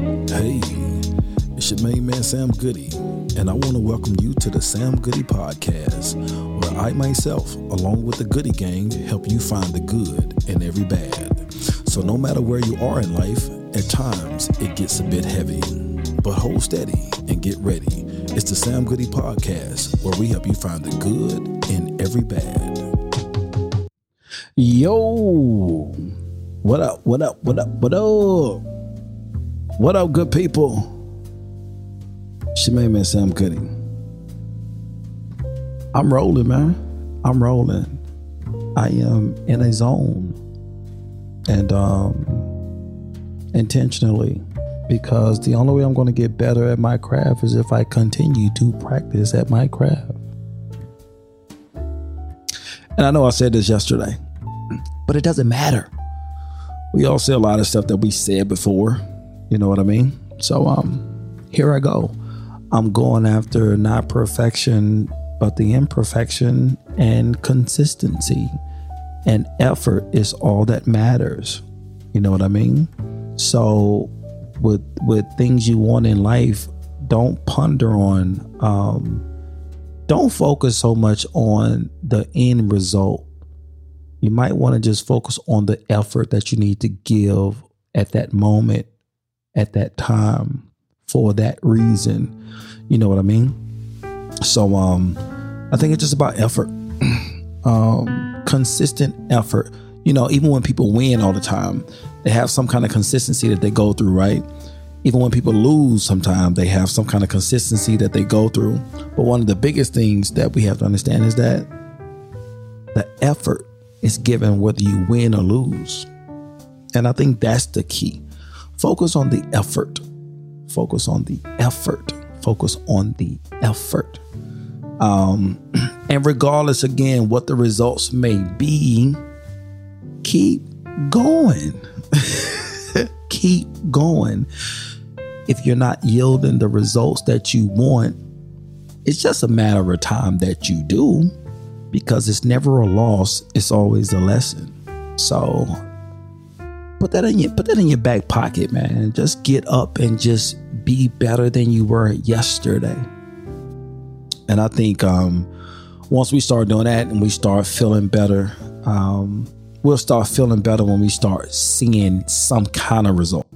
Hey, it's your main man Sam Goodie, and I want to welcome you to the Sam Goodie Podcast, where I myself, along with the Goodie Gang, help you find the good in every bad. So no matter where you are in life, at times it gets a bit heavy. But hold steady and get ready. It's the Sam Goodie Podcast, where we help you find the good in every bad. Yo, what up, what up, what up, what up? What up, good people? Main man Sam Goodie. I'm rolling, man. I'm rolling. I am in a zone. And um intentionally because the only way I'm going to get better at my craft is if I continue to practice at my craft. And I know I said this yesterday, but it doesn't matter. We all say a lot of stuff that we said before, you know what I mean? So um here I go. I'm going after not perfection, but the imperfection and consistency and effort is all that matters. You know what I mean? So with with things you want in life, don't ponder on um don't focus so much on the end result. You might want to just focus on the effort that you need to give at that moment, at that time, for that reason. You know what I mean? So um I think it's just about effort. um consistent effort. You know, even when people win all the time, they have some kind of consistency that they go through, right? Even when people lose, sometimes they have some kind of consistency that they go through. But one of the biggest things that we have to understand is that the effort is given whether you win or lose. And I think that's the key. Focus on the effort. Focus on the effort. Focus on the effort. Um, and regardless, again, what the results may be, keep going. keep going. If you're not yielding the results that you want, it's just a matter of time that you do because it's never a loss, it's always a lesson. So put that in your put that in your back pocket, man. Just get up and just be better than you were yesterday. And I think um, once we start doing that and we start feeling better, um, we'll start feeling better when we start seeing some kind of result.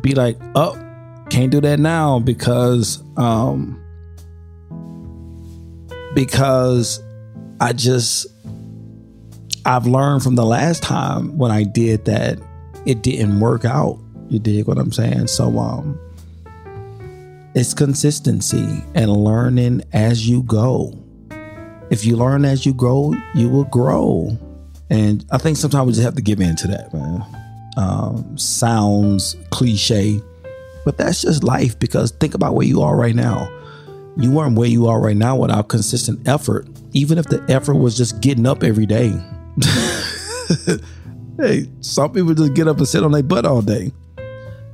Be like, oh, can't do that now because um because I just I've learned from the last time when I did that it didn't work out. You dig what I'm saying? So um it's consistency and learning as you go. If you learn as you grow, you will grow. And I think sometimes we just have to give in to that, man. Um, sounds cliche, but that's just life because think about where you are right now. You weren't where you are right now without consistent effort, even if the effort was just getting up every day. hey, some people just get up and sit on their butt all day.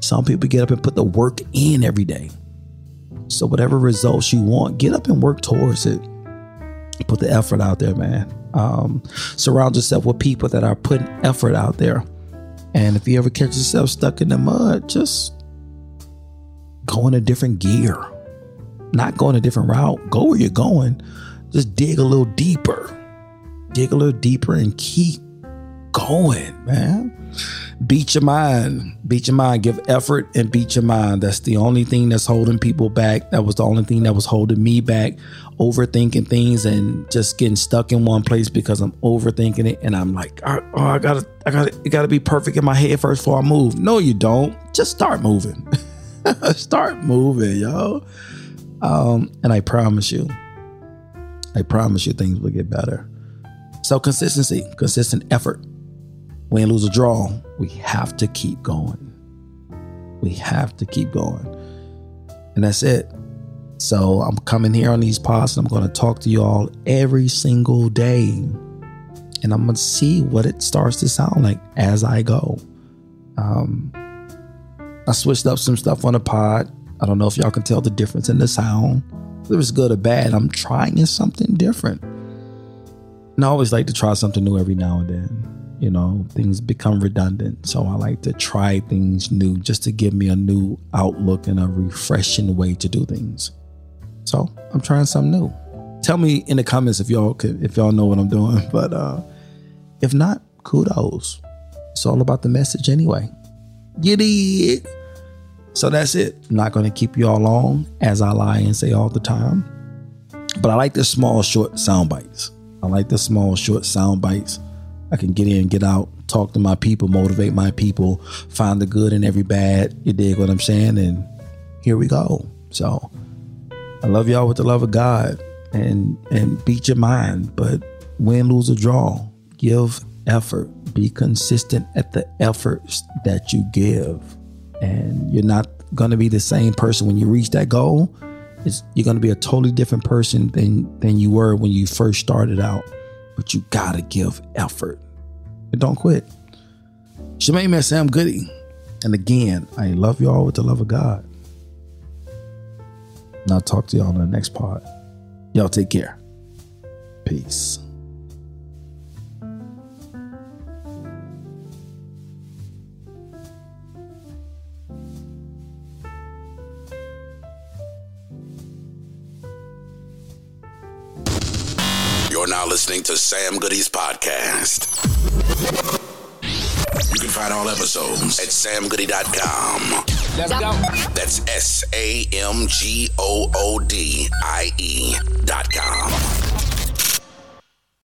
Some people get up and put the work in every day. So, whatever results you want, get up and work towards it. Put the effort out there, man. Um, surround yourself with people that are putting effort out there. And if you ever catch yourself stuck in the mud, just go in a different gear. Not go in a different route. Go where you're going. Just dig a little deeper. Dig a little deeper and keep going, man. Beat your mind. Beat your mind. Give effort and beat your mind. That's the only thing that's holding people back. That was the only thing that was holding me back. Overthinking things and just getting stuck in one place because I'm overthinking it. And I'm like, oh, I gotta, I gotta, it gotta be perfect in my head first before I move. No, you don't. Just start moving. start moving, yo. Um, and I promise you, I promise you things will get better. So consistency, consistent effort win, lose, or draw, we have to keep going. We have to keep going. And that's it. So I'm coming here on these pods and I'm going to talk to you all every single day. And I'm going to see what it starts to sound like as I go. Um, I switched up some stuff on the pod. I don't know if y'all can tell the difference in the sound. Whether it's good or bad, I'm trying something different. And I always like to try something new every now and then You know, things become redundant. So I like to try things new just to give me a new outlook and a refreshing way to do things. So I'm trying something new. Tell me in the comments if y'all could, if y'all know what I'm doing. But uh if not, kudos. It's all about the message anyway. Get it. So that's it. I'm not going to keep you all long as I lie and say all the time. But I like the small, short sound bites. I like the small, short sound bites. I can get in, get out, talk to my people, motivate my people, find the good in every bad. You dig what I'm saying? And here we go. So I love y'all with the love of God and and beat your mind, but win, lose, or draw. Give effort. Be consistent at the efforts that you give. And you're not gonna be the same person when you reach that goal you're going to be a totally different person than than you were when you first started out. But you gotta give effort and don't quit. Shemaine man, Sam Goodie, and again, I love y'all with the love of God. And I'll talk to y'all in the next part. Y'all take care. Peace. Listening to Sam Goodie's podcast. You can find all episodes at samgoodie.com. Let's go. That's S A M G O O D I E dot com.